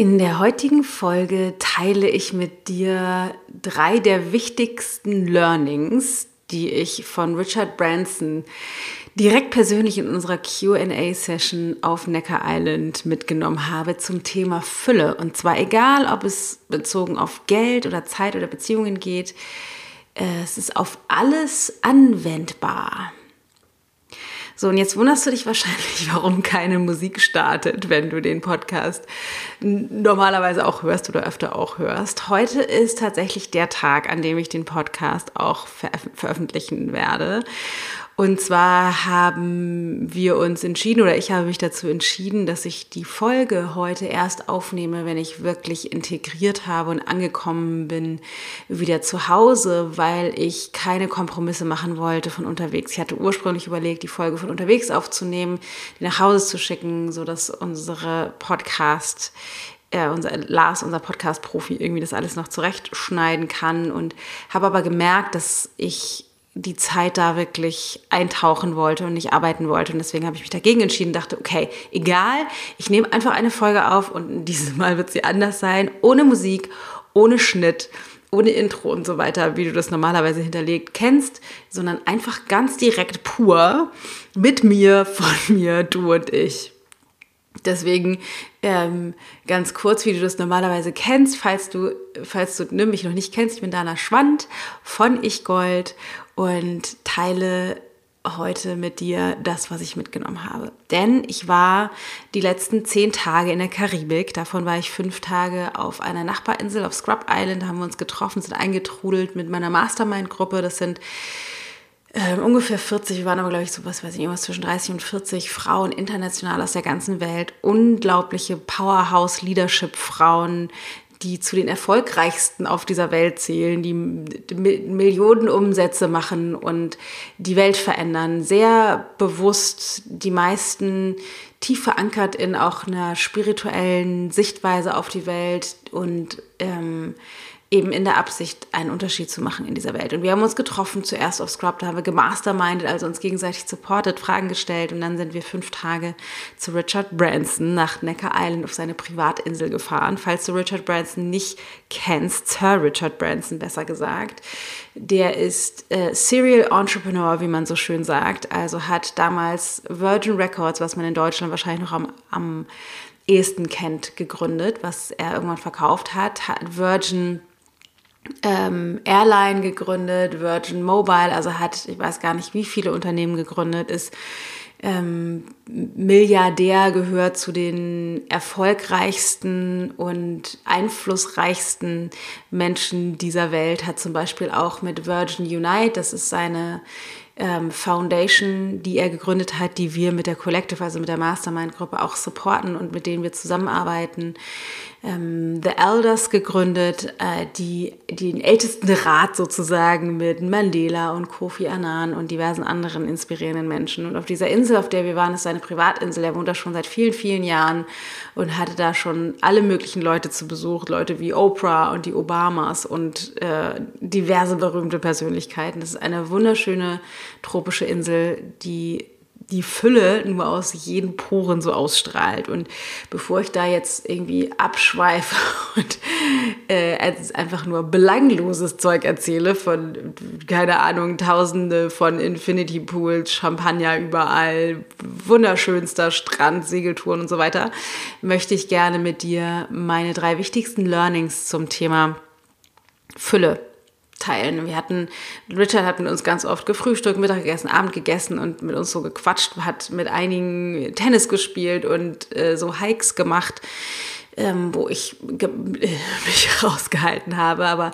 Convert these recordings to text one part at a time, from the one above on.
In der heutigen Folge teile ich mit dir drei der wichtigsten Learnings, die ich von Richard Branson direkt persönlich in unserer QA-Session auf Necker Island mitgenommen habe zum Thema Fülle. Und zwar egal, ob es bezogen auf Geld oder Zeit oder Beziehungen geht, es ist auf alles anwendbar. So, und jetzt wunderst du dich wahrscheinlich, warum keine Musik startet, wenn du den Podcast normalerweise auch hörst oder öfter auch hörst. Heute ist tatsächlich der Tag, an dem ich den Podcast auch veröffentlichen werde. Und zwar haben wir uns entschieden oder ich habe mich dazu entschieden, dass ich die Folge heute erst aufnehme, wenn ich wirklich integriert habe und angekommen bin wieder zu Hause, weil ich keine Kompromisse machen wollte von unterwegs. Ich hatte ursprünglich überlegt, die Folge von unterwegs aufzunehmen, die nach Hause zu schicken, so dass unsere Podcast äh, unser Lars, unser Podcast-Profi, irgendwie das alles noch zurechtschneiden kann und habe aber gemerkt, dass ich die Zeit da wirklich eintauchen wollte und nicht arbeiten wollte. Und deswegen habe ich mich dagegen entschieden, dachte, okay, egal, ich nehme einfach eine Folge auf und dieses Mal wird sie anders sein, ohne Musik, ohne Schnitt, ohne Intro und so weiter, wie du das normalerweise hinterlegt kennst, sondern einfach ganz direkt pur mit mir, von mir, du und ich. Deswegen ähm, ganz kurz, wie du das normalerweise kennst, falls du, falls du ne, mich noch nicht kennst, ich bin Dana Schwand von Ich Gold und teile heute mit dir das, was ich mitgenommen habe. Denn ich war die letzten zehn Tage in der Karibik. Davon war ich fünf Tage auf einer Nachbarinsel auf Scrub Island. Da haben wir uns getroffen, sind eingetrudelt mit meiner Mastermind-Gruppe. Das sind äh, ungefähr 40, wir waren aber, glaube ich, so was weiß ich, irgendwas zwischen 30 und 40 Frauen international aus der ganzen Welt. Unglaubliche Powerhouse-Leadership-Frauen, die zu den erfolgreichsten auf dieser Welt zählen, die Millionen Umsätze machen und die Welt verändern. Sehr bewusst, die meisten tief verankert in auch einer spirituellen Sichtweise auf die Welt und ähm, eben in der Absicht, einen Unterschied zu machen in dieser Welt. Und wir haben uns getroffen, zuerst auf Scrub, da haben wir gemastermindet, also uns gegenseitig supportet, Fragen gestellt und dann sind wir fünf Tage zu Richard Branson nach Necker Island auf seine Privatinsel gefahren. Falls du Richard Branson nicht kennst, Sir Richard Branson besser gesagt, der ist äh, Serial Entrepreneur, wie man so schön sagt, also hat damals Virgin Records, was man in Deutschland wahrscheinlich noch am, am ehesten kennt, gegründet, was er irgendwann verkauft hat, hat Virgin ähm, Airline gegründet, Virgin Mobile, also hat, ich weiß gar nicht, wie viele Unternehmen gegründet, ist ähm, Milliardär, gehört zu den erfolgreichsten und einflussreichsten Menschen dieser Welt, hat zum Beispiel auch mit Virgin Unite, das ist seine ähm, Foundation, die er gegründet hat, die wir mit der Collective, also mit der Mastermind-Gruppe auch supporten und mit denen wir zusammenarbeiten. Ähm, The Elders gegründet, äh, die, die den ältesten Rat sozusagen mit Mandela und Kofi Annan und diversen anderen inspirierenden Menschen. Und auf dieser Insel, auf der wir waren, ist seine Privatinsel. Er wohnt da schon seit vielen, vielen Jahren und hatte da schon alle möglichen Leute zu Besuch, Leute wie Oprah und die Obamas und äh, diverse berühmte Persönlichkeiten. Das ist eine wunderschöne tropische Insel, die die Fülle nur aus jeden Poren so ausstrahlt. Und bevor ich da jetzt irgendwie abschweife und äh, einfach nur belangloses Zeug erzähle von, keine Ahnung, tausende von Infinity Pools, Champagner überall, wunderschönster Strand, Segeltouren und so weiter, möchte ich gerne mit dir meine drei wichtigsten Learnings zum Thema Fülle teilen. Wir hatten, Richard hat mit uns ganz oft gefrühstückt, Mittag gegessen, Abend gegessen und mit uns so gequatscht, hat mit einigen Tennis gespielt und äh, so Hikes gemacht, ähm, wo ich äh, mich rausgehalten habe. Aber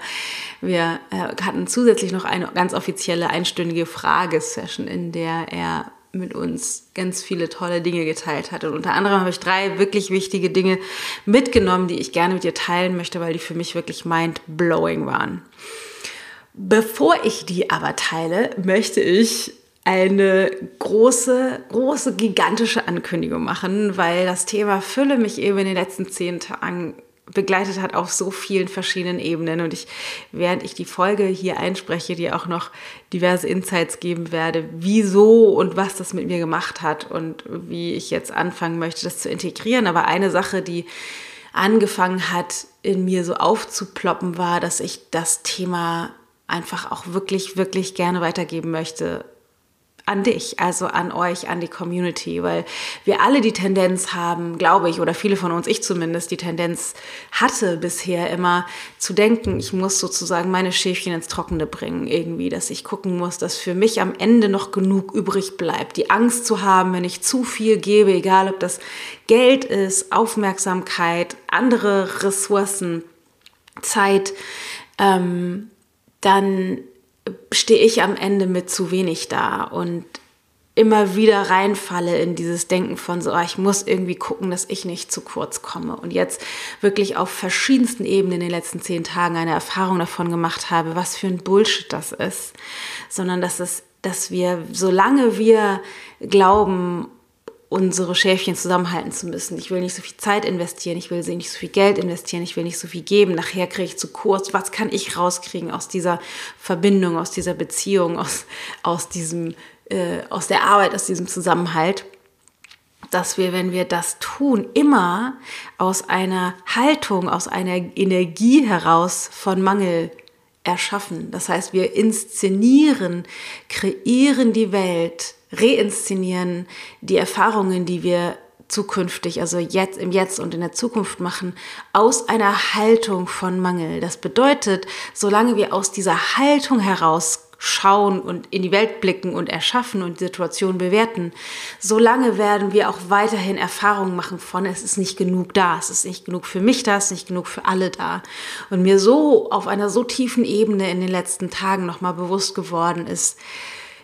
wir äh, hatten zusätzlich noch eine ganz offizielle einstündige Fragesession, in der er mit uns ganz viele tolle Dinge geteilt hat. Und unter anderem habe ich drei wirklich wichtige Dinge mitgenommen, die ich gerne mit dir teilen möchte, weil die für mich wirklich mind-blowing waren. Bevor ich die aber teile, möchte ich eine große, große, gigantische Ankündigung machen, weil das Thema Fülle mich eben in den letzten zehn Tagen begleitet hat auf so vielen verschiedenen Ebenen und ich, während ich die Folge hier einspreche, dir auch noch diverse Insights geben werde, wieso und was das mit mir gemacht hat und wie ich jetzt anfangen möchte, das zu integrieren. Aber eine Sache, die angefangen hat, in mir so aufzuploppen, war, dass ich das Thema einfach auch wirklich, wirklich gerne weitergeben möchte an dich, also an euch, an die Community, weil wir alle die Tendenz haben, glaube ich, oder viele von uns, ich zumindest, die Tendenz hatte bisher immer zu denken, ich muss sozusagen meine Schäfchen ins Trockene bringen, irgendwie, dass ich gucken muss, dass für mich am Ende noch genug übrig bleibt. Die Angst zu haben, wenn ich zu viel gebe, egal ob das Geld ist, Aufmerksamkeit, andere Ressourcen, Zeit, ähm, dann stehe ich am Ende mit zu wenig da und immer wieder reinfalle in dieses Denken von so, ah, ich muss irgendwie gucken, dass ich nicht zu kurz komme. Und jetzt wirklich auf verschiedensten Ebenen in den letzten zehn Tagen eine Erfahrung davon gemacht habe, was für ein Bullshit das ist. Sondern dass es, dass wir, solange wir glauben, unsere Schäfchen zusammenhalten zu müssen. Ich will nicht so viel Zeit investieren, ich will nicht so viel Geld investieren, ich will nicht so viel geben. Nachher kriege ich zu kurz. Was kann ich rauskriegen aus dieser Verbindung, aus dieser Beziehung, aus, aus, diesem, äh, aus der Arbeit, aus diesem Zusammenhalt? Dass wir, wenn wir das tun, immer aus einer Haltung, aus einer Energie heraus von Mangel erschaffen. Das heißt, wir inszenieren, kreieren die Welt reinszenieren, die Erfahrungen, die wir zukünftig, also jetzt im Jetzt und in der Zukunft machen, aus einer Haltung von Mangel. Das bedeutet, solange wir aus dieser Haltung heraus schauen und in die Welt blicken und erschaffen und die Situation bewerten, solange werden wir auch weiterhin Erfahrungen machen von, es ist nicht genug da, es ist nicht genug für mich da, es ist nicht genug für alle da. Und mir so auf einer so tiefen Ebene in den letzten Tagen nochmal bewusst geworden ist,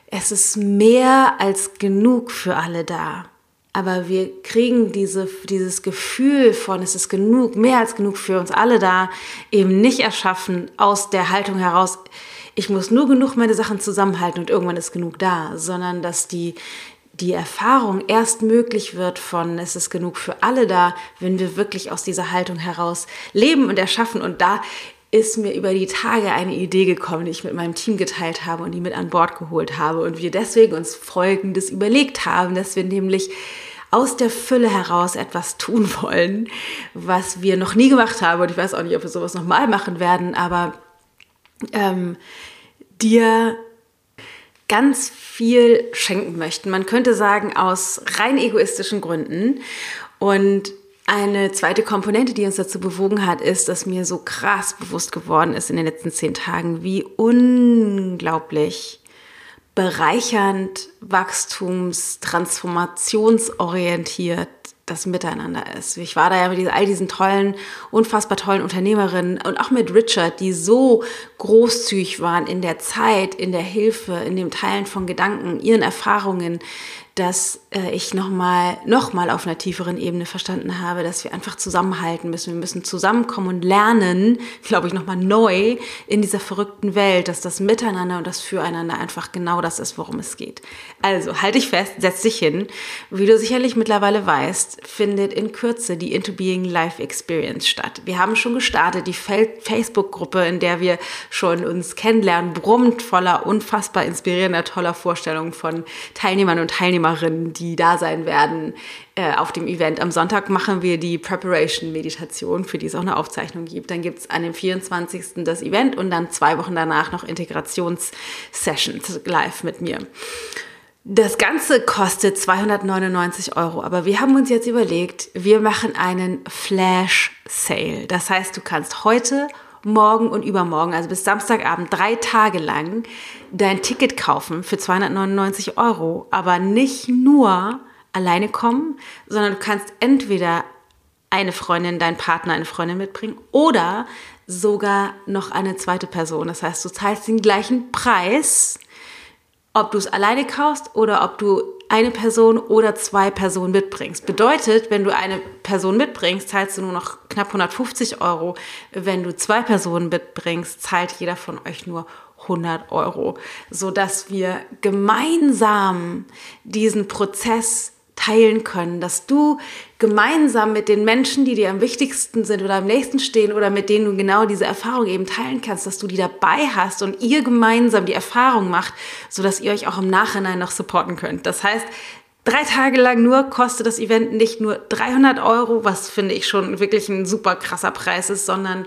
es ist mehr als genug für alle da. Aber wir kriegen diese, dieses Gefühl von, es ist genug, mehr als genug für uns alle da, eben nicht erschaffen aus der Haltung heraus, ich muss nur genug meine Sachen zusammenhalten und irgendwann ist genug da, sondern dass die, die Erfahrung erst möglich wird von, es ist genug für alle da, wenn wir wirklich aus dieser Haltung heraus leben und erschaffen. Und da ist mir über die Tage eine Idee gekommen, die ich mit meinem Team geteilt habe und die mit an Bord geholt habe. Und wir deswegen uns Folgendes überlegt haben, dass wir nämlich aus der Fülle heraus etwas tun wollen, was wir noch nie gemacht haben. Und ich weiß auch nicht, ob wir sowas nochmal machen werden, aber ähm, dir ganz viel schenken möchten. Man könnte sagen, aus rein egoistischen Gründen. Und eine zweite Komponente, die uns dazu bewogen hat, ist, dass mir so krass bewusst geworden ist in den letzten zehn Tagen, wie unglaublich bereichernd, wachstums-, transformationsorientiert das Miteinander ist. Ich war da ja mit all diesen tollen, unfassbar tollen Unternehmerinnen und auch mit Richard, die so großzügig waren in der Zeit, in der Hilfe, in dem Teilen von Gedanken, ihren Erfahrungen, dass äh, ich nochmal noch mal auf einer tieferen Ebene verstanden habe, dass wir einfach zusammenhalten müssen. Wir müssen zusammenkommen und lernen, glaube ich, nochmal neu in dieser verrückten Welt, dass das Miteinander und das Füreinander einfach genau das ist, worum es geht. Also halt dich fest, setz dich hin. Wie du sicherlich mittlerweile weißt, findet in Kürze die Into Being Life Experience statt. Wir haben schon gestartet, die Facebook-Gruppe, in der wir schon uns kennenlernen, brummt voller unfassbar inspirierender, toller Vorstellungen von Teilnehmern und Teilnehmern Teilnehmerinnen, die da sein werden äh, auf dem Event. Am Sonntag machen wir die Preparation-Meditation, für die es auch eine Aufzeichnung gibt. Dann gibt es an dem 24. das Event und dann zwei Wochen danach noch Integrations-Sessions live mit mir. Das Ganze kostet 299 Euro, aber wir haben uns jetzt überlegt, wir machen einen Flash Sale. Das heißt, du kannst heute morgen und übermorgen, also bis Samstagabend, drei Tage lang dein Ticket kaufen für 299 Euro, aber nicht nur alleine kommen, sondern du kannst entweder eine Freundin, deinen Partner, eine Freundin mitbringen oder sogar noch eine zweite Person. Das heißt, du zahlst den gleichen Preis, ob du es alleine kaufst oder ob du eine Person oder zwei Personen mitbringst. Bedeutet, wenn du eine Person mitbringst, zahlst du nur noch knapp 150 Euro. Wenn du zwei Personen mitbringst, zahlt jeder von euch nur 100 Euro, sodass wir gemeinsam diesen Prozess teilen können, dass du gemeinsam mit den Menschen, die dir am wichtigsten sind oder am nächsten stehen oder mit denen du genau diese Erfahrung eben teilen kannst, dass du die dabei hast und ihr gemeinsam die Erfahrung macht, sodass ihr euch auch im Nachhinein noch supporten könnt. Das heißt, drei Tage lang nur kostet das Event nicht nur 300 Euro, was finde ich schon wirklich ein super krasser Preis ist, sondern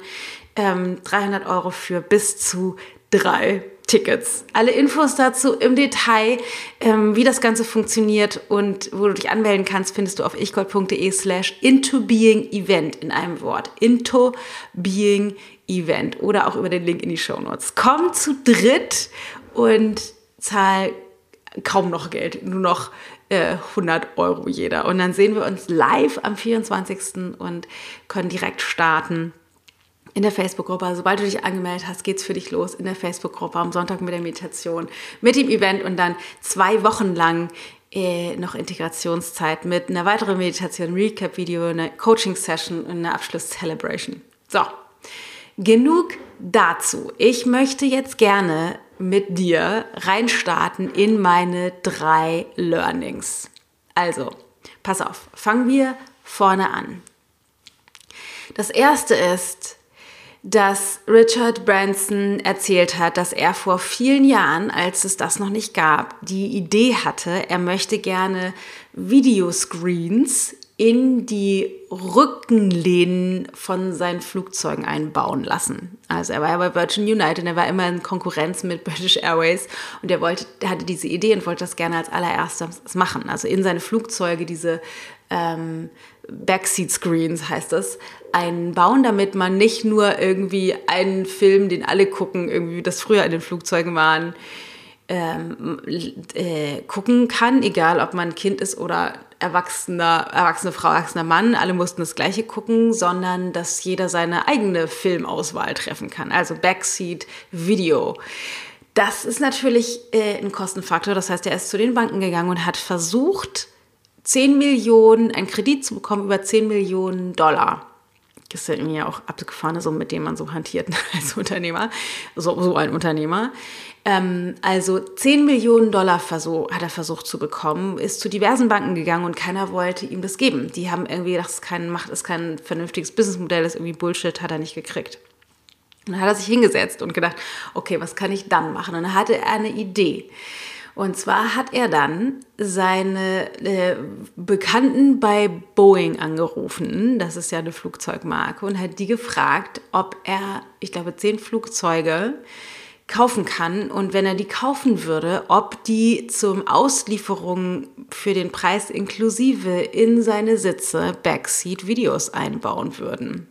ähm, 300 Euro für bis zu drei Tickets. Alle Infos dazu im Detail, ähm, wie das Ganze funktioniert und wo du dich anmelden kannst, findest du auf ichgold.de slash into being event in einem Wort. Into being event oder auch über den Link in die Show Notes. Komm zu dritt und zahl kaum noch Geld, nur noch äh, 100 Euro jeder. Und dann sehen wir uns live am 24. und können direkt starten in der Facebook-Gruppe. Also sobald du dich angemeldet hast, geht's für dich los in der Facebook-Gruppe am Sonntag mit der Meditation, mit dem Event und dann zwei Wochen lang äh, noch Integrationszeit mit einer weiteren Meditation, Recap-Video, einer Coaching-Session und einer Abschluss-Celebration. So, genug dazu. Ich möchte jetzt gerne mit dir reinstarten in meine drei Learnings. Also, pass auf, fangen wir vorne an. Das erste ist, dass Richard Branson erzählt hat, dass er vor vielen Jahren, als es das noch nicht gab, die Idee hatte, er möchte gerne Videoscreens in die Rückenlehnen von seinen Flugzeugen einbauen lassen. Also er war ja bei Virgin United, er war immer in Konkurrenz mit British Airways und er wollte, er hatte diese Idee und wollte das gerne als allererstes machen. Also in seine Flugzeuge diese ähm, Backseat Screens heißt das, einbauen, damit man nicht nur irgendwie einen Film, den alle gucken, irgendwie wie das früher in den Flugzeugen waren, ähm, äh, gucken kann, egal ob man Kind ist oder erwachsener, erwachsene Frau, erwachsener Mann, alle mussten das gleiche gucken, sondern dass jeder seine eigene Filmauswahl treffen kann. Also Backseat Video. Das ist natürlich äh, ein Kostenfaktor. Das heißt, er ist zu den Banken gegangen und hat versucht, 10 Millionen, einen Kredit zu bekommen über 10 Millionen Dollar. Das ist ja irgendwie auch abgefahrene Summe, mit dem man so hantiert als Unternehmer, so, so ein Unternehmer. Ähm, also 10 Millionen Dollar versuch, hat er versucht zu bekommen, ist zu diversen Banken gegangen und keiner wollte ihm das geben. Die haben irgendwie gedacht, es kein, macht es kein vernünftiges Businessmodell, ist irgendwie Bullshit, hat er nicht gekriegt. Und dann hat er sich hingesetzt und gedacht, okay, was kann ich dann machen? Und dann hatte er eine Idee. Und zwar hat er dann seine äh, Bekannten bei Boeing angerufen, das ist ja eine Flugzeugmarke, und hat die gefragt, ob er, ich glaube, zehn Flugzeuge kaufen kann. Und wenn er die kaufen würde, ob die zum Auslieferung für den Preis inklusive in seine Sitze Backseat Videos einbauen würden.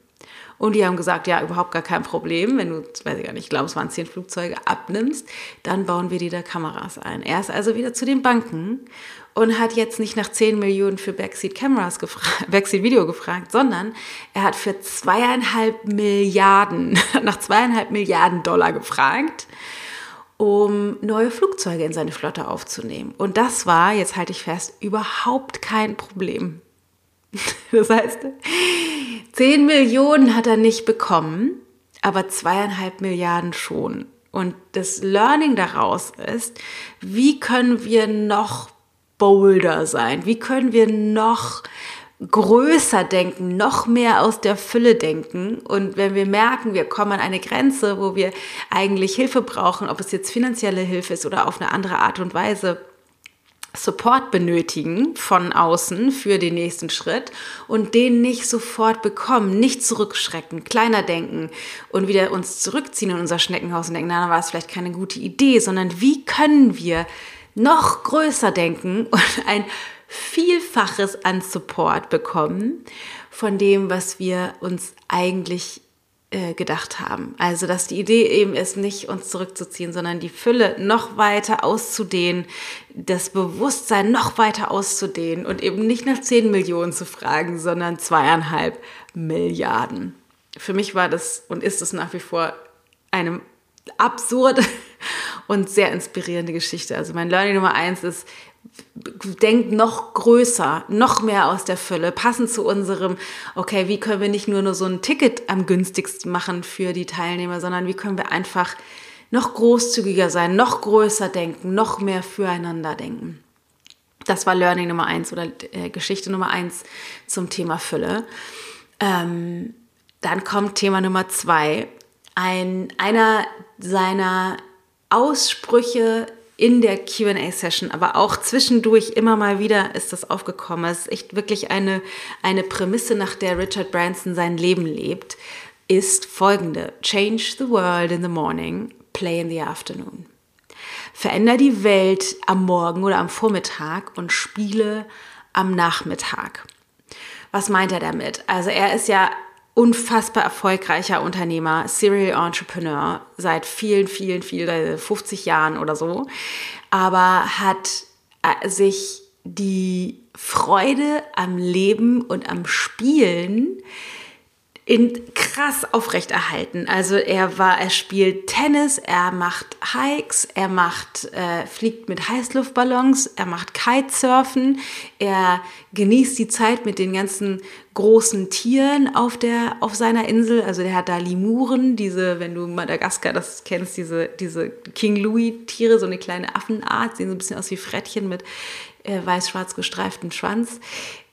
Und die haben gesagt, ja, überhaupt gar kein Problem. Wenn du, weiß ich gar nicht, ich glaube, es waren zehn Flugzeuge, abnimmst, dann bauen wir dir da Kameras ein. Er ist also wieder zu den Banken und hat jetzt nicht nach 10 Millionen für Backseat Cameras gefragt, Backseat Video gefragt, sondern er hat für zweieinhalb Milliarden, nach zweieinhalb Milliarden Dollar gefragt, um neue Flugzeuge in seine Flotte aufzunehmen. Und das war, jetzt halte ich fest, überhaupt kein Problem. Das heißt, 10 Millionen hat er nicht bekommen, aber zweieinhalb Milliarden schon. Und das Learning daraus ist, wie können wir noch bolder sein? Wie können wir noch größer denken, noch mehr aus der Fülle denken. Und wenn wir merken, wir kommen an eine Grenze, wo wir eigentlich Hilfe brauchen, ob es jetzt finanzielle Hilfe ist oder auf eine andere Art und Weise, Support benötigen von außen für den nächsten Schritt und den nicht sofort bekommen, nicht zurückschrecken, kleiner denken und wieder uns zurückziehen in unser Schneckenhaus und denken, na, war es vielleicht keine gute Idee, sondern wie können wir noch größer denken und ein Vielfaches an Support bekommen von dem, was wir uns eigentlich äh, gedacht haben. Also, dass die Idee eben ist, nicht uns zurückzuziehen, sondern die Fülle noch weiter auszudehnen, das Bewusstsein noch weiter auszudehnen und eben nicht nach 10 Millionen zu fragen, sondern zweieinhalb Milliarden. Für mich war das und ist es nach wie vor eine absurde und sehr inspirierende Geschichte. Also mein Learning Nummer eins ist, denkt noch größer, noch mehr aus der Fülle, passend zu unserem, okay, wie können wir nicht nur, nur so ein Ticket am günstigsten machen für die Teilnehmer, sondern wie können wir einfach noch großzügiger sein, noch größer denken, noch mehr füreinander denken. Das war Learning Nummer eins oder äh, Geschichte Nummer eins zum Thema Fülle. Ähm, dann kommt Thema Nummer zwei. Ein, einer seiner Aussprüche in der QA-Session, aber auch zwischendurch immer mal wieder ist das aufgekommen. Es ist echt wirklich eine, eine Prämisse, nach der Richard Branson sein Leben lebt, ist folgende. Change the world in the morning, play in the afternoon. Veränder die Welt am Morgen oder am Vormittag und spiele am Nachmittag. Was meint er damit? Also er ist ja unfassbar erfolgreicher Unternehmer, Serial Entrepreneur seit vielen, vielen, vielen, 50 Jahren oder so, aber hat äh, sich die Freude am Leben und am Spielen in krass aufrechterhalten. Also er war, er spielt Tennis, er macht Hikes, er macht, äh, fliegt mit Heißluftballons, er macht Kitesurfen, er genießt die Zeit mit den ganzen großen Tieren auf der, auf seiner Insel. Also der hat da Limuren, diese, wenn du Madagaskar das kennst, diese, diese King Louis Tiere, so eine kleine Affenart, sehen so ein bisschen aus wie Frettchen mit äh, weiß-schwarz gestreiftem Schwanz.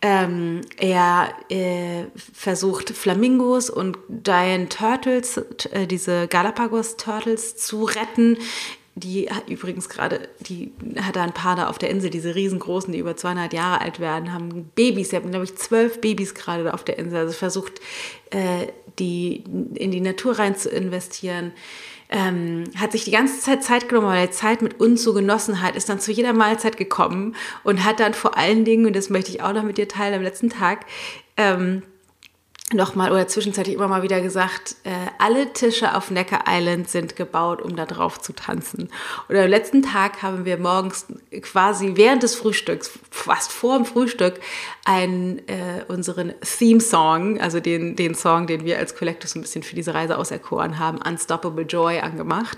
Ähm, er äh, versucht Flamingos und Giant Turtles, äh, diese Galapagos Turtles zu retten. Die hat übrigens gerade, die hat da ein paar da auf der Insel, diese riesengroßen, die über 200 Jahre alt werden, haben Babys. Sie haben, glaube ich, zwölf Babys gerade da auf der Insel. Also versucht, äh, die in die Natur rein zu investieren ähm, hat sich die ganze Zeit Zeit genommen, weil er Zeit mit uns so genossen hat, ist dann zu jeder Mahlzeit gekommen und hat dann vor allen Dingen, und das möchte ich auch noch mit dir teilen am letzten Tag, ähm, nochmal oder zwischenzeitlich immer mal wieder gesagt, äh, alle Tische auf Necker Island sind gebaut, um da drauf zu tanzen. Und am letzten Tag haben wir morgens quasi während des Frühstücks, fast vor dem Frühstück, einen, äh, unseren Theme-Song, also den, den Song, den wir als Collectus ein bisschen für diese Reise auserkoren haben, Unstoppable Joy angemacht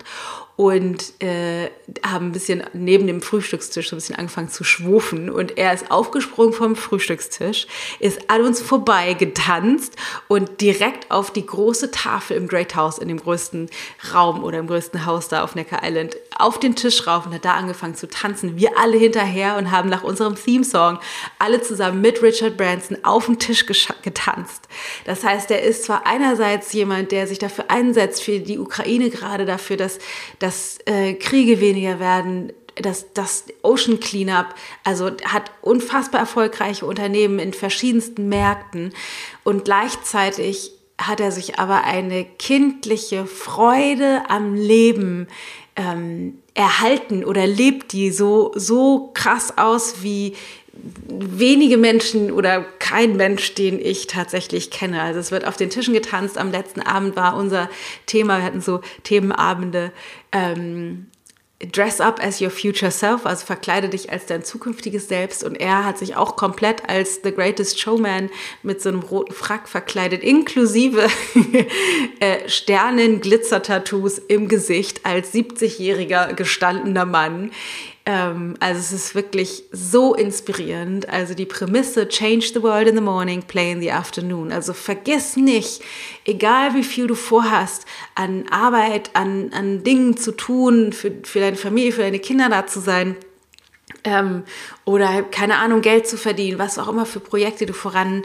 und äh, haben ein bisschen neben dem Frühstückstisch so ein bisschen angefangen zu schwufen. Und er ist aufgesprungen vom Frühstückstisch, ist an uns vorbei getanzt und direkt auf die große Tafel im Great House in dem größten Raum oder im größten Haus da auf Necker Island auf den Tisch rauf und hat da angefangen zu tanzen. Wir alle hinterher und haben nach unserem Theme-Song alle zusammen mit Richard Branson auf den Tisch getanzt. Das heißt, er ist zwar einerseits jemand, der sich dafür einsetzt, für die Ukraine gerade dafür, dass, dass äh, Kriege weniger werden, das, das Ocean Cleanup, also hat unfassbar erfolgreiche Unternehmen in verschiedensten Märkten und gleichzeitig hat er sich aber eine kindliche Freude am Leben ähm, erhalten oder lebt die so, so krass aus wie wenige Menschen oder kein Mensch, den ich tatsächlich kenne. Also es wird auf den Tischen getanzt. Am letzten Abend war unser Thema, wir hatten so Themenabende. Ähm, Dress up as your future self, also verkleide dich als dein zukünftiges Selbst. Und er hat sich auch komplett als The Greatest Showman mit so einem roten Frack verkleidet, inklusive äh, Sternen, Glitzer-Tattoos im Gesicht als 70-jähriger gestandener Mann. Ähm, also es ist wirklich so inspirierend. Also die Prämisse, change the world in the morning, play in the afternoon. Also vergiss nicht, egal wie viel du vorhast, an Arbeit, an, an Dingen zu tun, für, für deine Familie, für deine Kinder da zu sein, ähm, oder keine Ahnung, Geld zu verdienen, was auch immer für Projekte du voran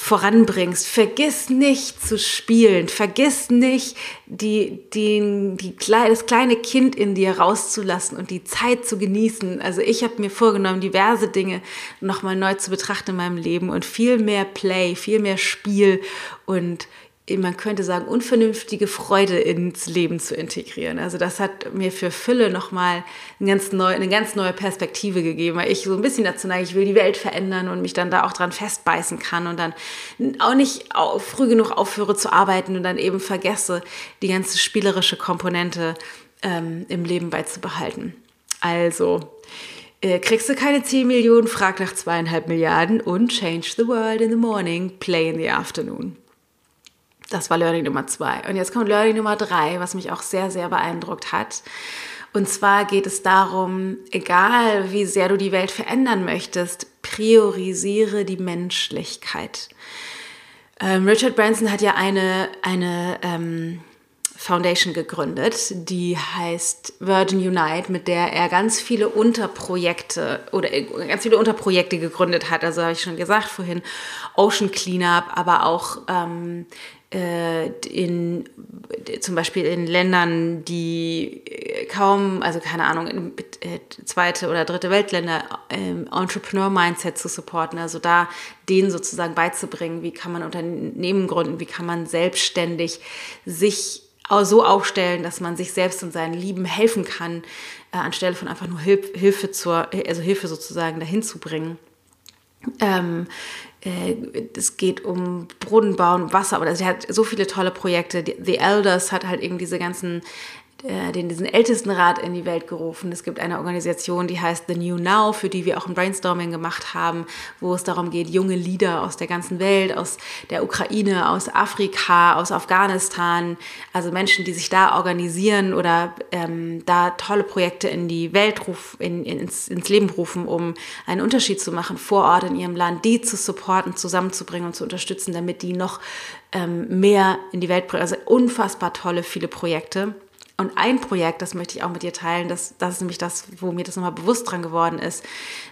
voranbringst. Vergiss nicht zu spielen. Vergiss nicht, die, die, die, das kleine Kind in dir rauszulassen und die Zeit zu genießen. Also ich habe mir vorgenommen, diverse Dinge nochmal neu zu betrachten in meinem Leben und viel mehr Play, viel mehr Spiel und man könnte sagen, unvernünftige Freude ins Leben zu integrieren. Also das hat mir für Fülle nochmal eine ganz, neue, eine ganz neue Perspektive gegeben, weil ich so ein bisschen dazu neige, ich will die Welt verändern und mich dann da auch dran festbeißen kann und dann auch nicht früh genug aufhöre zu arbeiten und dann eben vergesse, die ganze spielerische Komponente ähm, im Leben beizubehalten. Also, äh, kriegst du keine 10 Millionen, frag nach zweieinhalb Milliarden und change the world in the morning, play in the afternoon. Das war Learning Nummer zwei. Und jetzt kommt Learning Nummer drei, was mich auch sehr, sehr beeindruckt hat. Und zwar geht es darum, egal wie sehr du die Welt verändern möchtest, priorisiere die Menschlichkeit. Ähm, Richard Branson hat ja eine, eine ähm, Foundation gegründet, die heißt Virgin Unite, mit der er ganz viele Unterprojekte oder äh, ganz viele Unterprojekte gegründet hat. Also habe ich schon gesagt vorhin, Ocean Cleanup, aber auch ähm, äh, in zum Beispiel in Ländern, die kaum, also keine Ahnung, äh, zweite oder dritte Weltländer ähm, Entrepreneur-Mindset zu supporten, also da denen sozusagen beizubringen, wie kann man Unternehmen gründen, wie kann man selbstständig sich so aufstellen, dass man sich selbst und seinen Lieben helfen kann, äh, anstelle von einfach nur Hilf Hilfe zur, also Hilfe sozusagen dahin zu bringen. Ähm, äh, es geht um Brunnen bauen, Wasser, aber sie hat so viele tolle Projekte. The Elders hat halt eben diese ganzen äh, den, diesen Ältestenrat in die Welt gerufen. Es gibt eine Organisation, die heißt The New Now, für die wir auch ein Brainstorming gemacht haben, wo es darum geht, junge Leader aus der ganzen Welt, aus der Ukraine, aus Afrika, aus Afghanistan, also Menschen, die sich da organisieren oder ähm, da tolle Projekte in die Welt rufen, in, ins, ins Leben rufen, um einen Unterschied zu machen vor Ort in ihrem Land, die zu supporten, zusammenzubringen und zu unterstützen, damit die noch ähm, mehr in die Welt bringen. Also unfassbar tolle, viele Projekte. Und ein Projekt, das möchte ich auch mit dir teilen, das, das ist nämlich das, wo mir das nochmal bewusst dran geworden ist,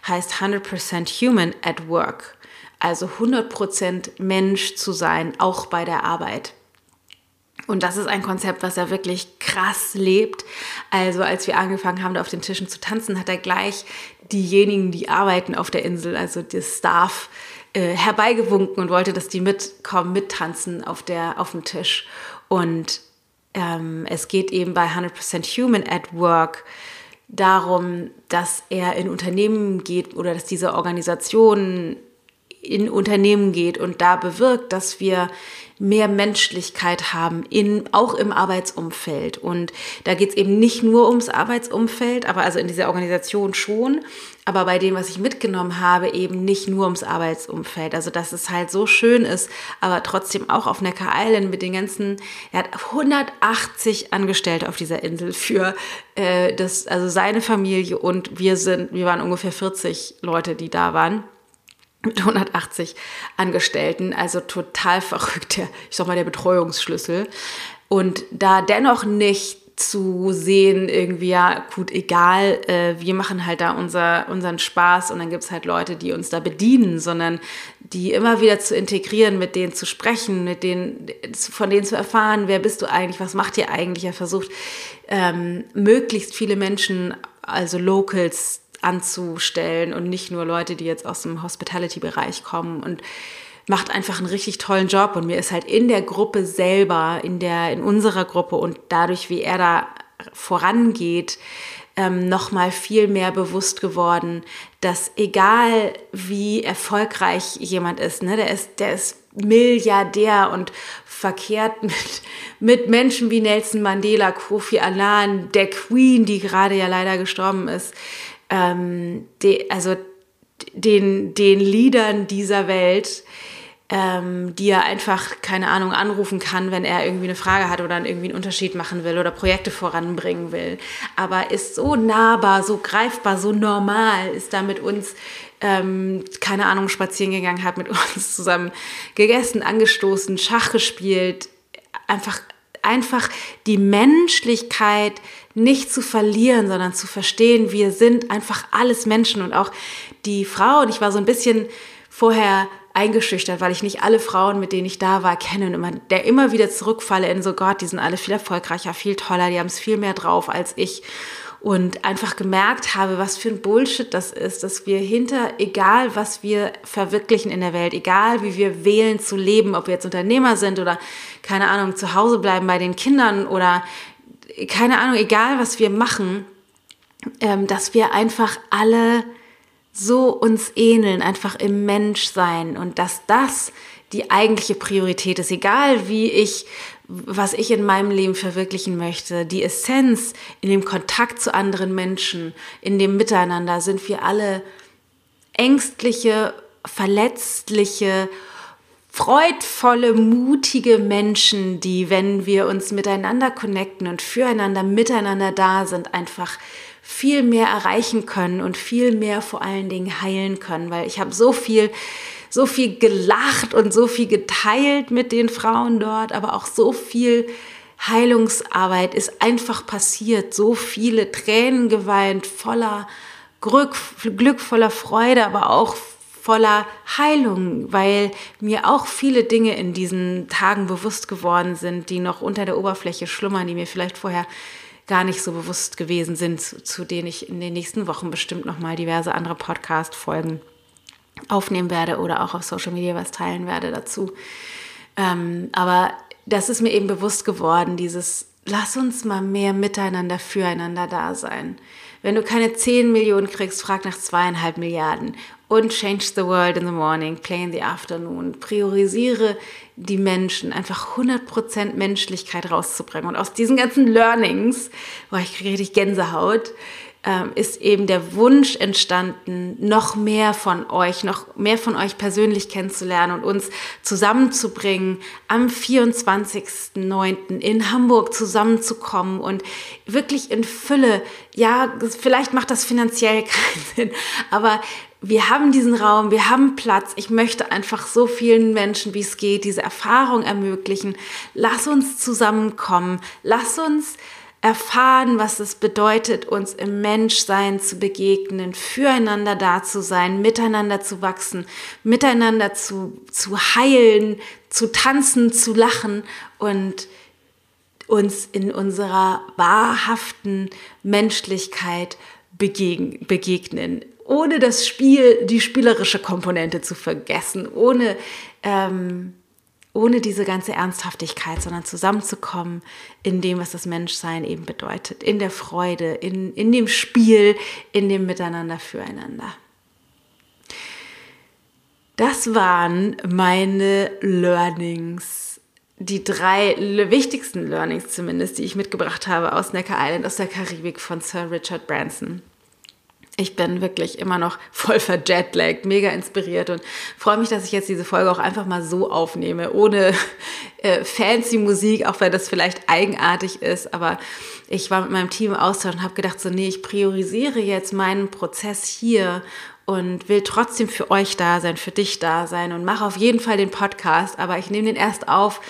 heißt 100% Human at Work. Also 100% Mensch zu sein, auch bei der Arbeit. Und das ist ein Konzept, was er wirklich krass lebt. Also als wir angefangen haben, da auf den Tischen zu tanzen, hat er gleich diejenigen, die arbeiten auf der Insel, also das Staff, äh, herbeigewunken und wollte, dass die mitkommen, mittanzen auf, der, auf dem Tisch. Und ähm, es geht eben bei 100% Human at Work darum, dass er in Unternehmen geht oder dass diese Organisation in Unternehmen geht und da bewirkt, dass wir mehr Menschlichkeit haben, in, auch im Arbeitsumfeld. Und da geht es eben nicht nur ums Arbeitsumfeld, aber also in dieser Organisation schon, aber bei dem, was ich mitgenommen habe, eben nicht nur ums Arbeitsumfeld. Also dass es halt so schön ist, aber trotzdem auch auf Necker Island mit den ganzen, er hat 180 Angestellte auf dieser Insel für äh, das, also seine Familie und wir sind, wir waren ungefähr 40 Leute, die da waren mit 180 Angestellten, also total verrückt, der, ich sag mal, der Betreuungsschlüssel. Und da dennoch nicht zu sehen, irgendwie, ja, gut, egal, äh, wir machen halt da unser, unseren Spaß und dann gibt es halt Leute, die uns da bedienen, sondern die immer wieder zu integrieren, mit denen zu sprechen, mit denen, von denen zu erfahren, wer bist du eigentlich, was macht ihr eigentlich? Er versucht, ähm, möglichst viele Menschen, also Locals, anzustellen und nicht nur Leute, die jetzt aus dem Hospitality-Bereich kommen und macht einfach einen richtig tollen Job. Und mir ist halt in der Gruppe selber, in der, in unserer Gruppe und dadurch, wie er da vorangeht, ähm, noch mal viel mehr bewusst geworden, dass egal wie erfolgreich jemand ist, ne, der ist, der ist Milliardär und verkehrt mit, mit Menschen wie Nelson Mandela, Kofi Annan, der Queen, die gerade ja leider gestorben ist, ähm, de, also den, den Liedern dieser Welt, ähm, die er einfach, keine Ahnung, anrufen kann, wenn er irgendwie eine Frage hat oder irgendwie einen Unterschied machen will oder Projekte voranbringen will. Aber ist so nahbar, so greifbar, so normal, ist da mit uns, ähm, keine Ahnung, spazieren gegangen, hat mit uns zusammen gegessen, angestoßen, Schach gespielt, einfach, einfach die Menschlichkeit nicht zu verlieren, sondern zu verstehen, wir sind einfach alles Menschen und auch die Frau. Und ich war so ein bisschen vorher eingeschüchtert, weil ich nicht alle Frauen, mit denen ich da war, kenne und immer, der immer wieder zurückfalle in so Gott, die sind alle viel erfolgreicher, viel toller, die haben es viel mehr drauf als ich und einfach gemerkt habe, was für ein Bullshit das ist, dass wir hinter, egal was wir verwirklichen in der Welt, egal wie wir wählen zu leben, ob wir jetzt Unternehmer sind oder keine Ahnung, zu Hause bleiben bei den Kindern oder keine Ahnung, egal was wir machen, ähm, dass wir einfach alle so uns ähneln, einfach im Menschsein und dass das die eigentliche Priorität ist, egal wie ich, was ich in meinem Leben verwirklichen möchte, die Essenz in dem Kontakt zu anderen Menschen, in dem Miteinander sind wir alle ängstliche, verletzliche, freudvolle, mutige Menschen, die, wenn wir uns miteinander connecten und füreinander, miteinander da sind, einfach viel mehr erreichen können und viel mehr vor allen Dingen heilen können, weil ich habe so viel so viel gelacht und so viel geteilt mit den Frauen dort, aber auch so viel Heilungsarbeit ist einfach passiert, so viele Tränen geweint, voller Glück, Glück voller Freude, aber auch voller Heilung, weil mir auch viele Dinge in diesen Tagen bewusst geworden sind, die noch unter der Oberfläche schlummern, die mir vielleicht vorher gar nicht so bewusst gewesen sind, zu, zu denen ich in den nächsten Wochen bestimmt nochmal diverse andere Podcast-Folgen aufnehmen werde oder auch auf Social Media was teilen werde dazu. Ähm, aber das ist mir eben bewusst geworden, dieses lass uns mal mehr miteinander, füreinander da sein. Wenn du keine 10 Millionen kriegst, frag nach zweieinhalb Milliarden. Und change the world in the morning, play in the afternoon. Priorisiere die Menschen, einfach 100% Menschlichkeit rauszubringen. Und aus diesen ganzen Learnings, boah, ich kriege richtig Gänsehaut, ähm, ist eben der Wunsch entstanden, noch mehr von euch, noch mehr von euch persönlich kennenzulernen und uns zusammenzubringen, am 24.09. in Hamburg zusammenzukommen und wirklich in Fülle, ja, vielleicht macht das finanziell keinen Sinn, aber wir haben diesen Raum, wir haben Platz. Ich möchte einfach so vielen Menschen, wie es geht, diese Erfahrung ermöglichen. Lass uns zusammenkommen. Lass uns erfahren, was es bedeutet, uns im Menschsein zu begegnen, füreinander da zu sein, miteinander zu wachsen, miteinander zu, zu heilen, zu tanzen, zu lachen und uns in unserer wahrhaften Menschlichkeit begegnen, ohne das Spiel, die spielerische Komponente zu vergessen, ohne ähm, ohne diese ganze Ernsthaftigkeit, sondern zusammenzukommen in dem, was das Menschsein eben bedeutet, in der Freude, in, in dem Spiel, in dem Miteinander füreinander. Das waren meine Learnings, die drei wichtigsten Learnings zumindest, die ich mitgebracht habe aus Necker Island, aus der Karibik von Sir Richard Branson ich bin wirklich immer noch voll verjetlaggt, mega inspiriert und freue mich, dass ich jetzt diese Folge auch einfach mal so aufnehme, ohne äh, fancy Musik, auch wenn das vielleicht eigenartig ist. Aber ich war mit meinem Team im Austausch und habe gedacht, so, nee, ich priorisiere jetzt meinen Prozess hier und will trotzdem für euch da sein, für dich da sein und mache auf jeden Fall den Podcast, aber ich nehme den erst auf,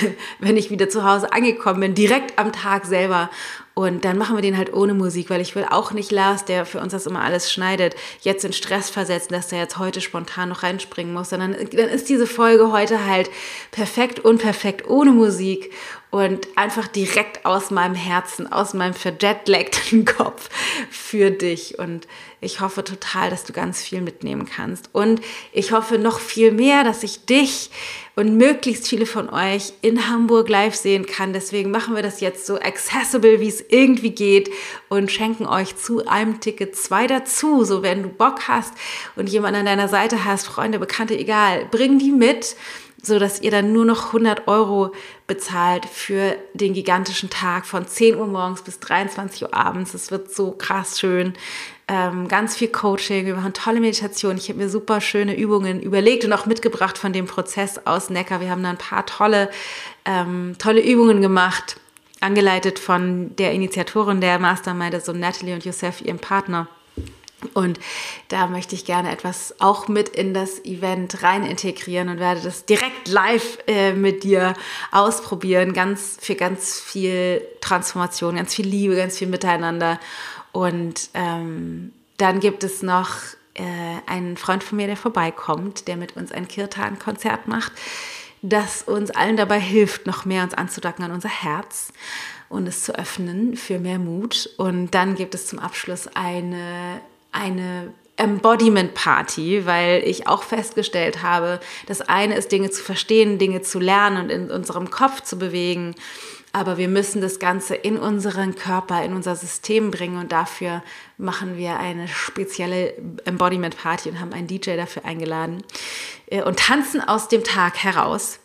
wenn ich wieder zu Hause angekommen bin, direkt am Tag selber und dann machen wir den halt ohne Musik, weil ich will auch nicht Lars, der für uns das immer alles schneidet, jetzt in Stress versetzen, dass der jetzt heute spontan noch reinspringen muss, sondern dann ist diese Folge heute halt perfekt, unperfekt, ohne Musik und einfach direkt aus meinem Herzen, aus meinem verjetlagten Kopf für dich. Und ich hoffe total, dass du ganz viel mitnehmen kannst. Und ich hoffe noch viel mehr, dass ich dich und möglichst viele von euch in Hamburg live sehen kann. Deswegen machen wir das jetzt so accessible, wie es irgendwie geht und schenken euch zu einem Ticket zwei dazu. So, wenn du Bock hast und jemand an deiner Seite hast, Freunde, Bekannte, egal, bring die mit so dass ihr dann nur noch 100 Euro bezahlt für den gigantischen Tag von 10 Uhr morgens bis 23 Uhr abends. Es wird so krass schön. Ähm, ganz viel Coaching, wir machen tolle Meditation. Ich habe mir super schöne Übungen überlegt und auch mitgebracht von dem Prozess aus Neckar. Wir haben da ein paar tolle, ähm, tolle Übungen gemacht, angeleitet von der Initiatorin der Mastermind, so Natalie und Josef, ihrem Partner. Und da möchte ich gerne etwas auch mit in das Event rein integrieren und werde das direkt live äh, mit dir ausprobieren. Ganz für ganz viel Transformation, ganz viel Liebe, ganz viel Miteinander. Und ähm, dann gibt es noch äh, einen Freund von mir, der vorbeikommt, der mit uns ein Kirtan-Konzert macht, das uns allen dabei hilft, noch mehr uns anzudocken an unser Herz und es zu öffnen für mehr Mut. Und dann gibt es zum Abschluss eine eine Embodiment Party, weil ich auch festgestellt habe, das eine ist Dinge zu verstehen, Dinge zu lernen und in unserem Kopf zu bewegen, aber wir müssen das Ganze in unseren Körper, in unser System bringen und dafür machen wir eine spezielle Embodiment Party und haben einen DJ dafür eingeladen äh, und tanzen aus dem Tag heraus.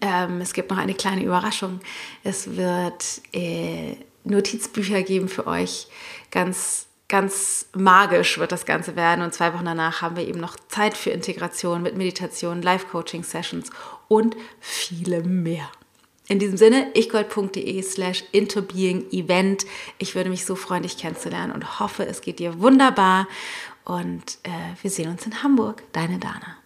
Ähm, es gibt noch eine kleine Überraschung. Es wird äh, Notizbücher geben für euch, ganz ganz magisch wird das Ganze werden. Und zwei Wochen danach haben wir eben noch Zeit für Integration mit Meditation, Live-Coaching-Sessions und viele mehr. In diesem Sinne, ichgold.de slash interbeing-event. Ich würde mich so freuen, dich kennenzulernen und hoffe, es geht dir wunderbar. Und äh, wir sehen uns in Hamburg. Deine Dana.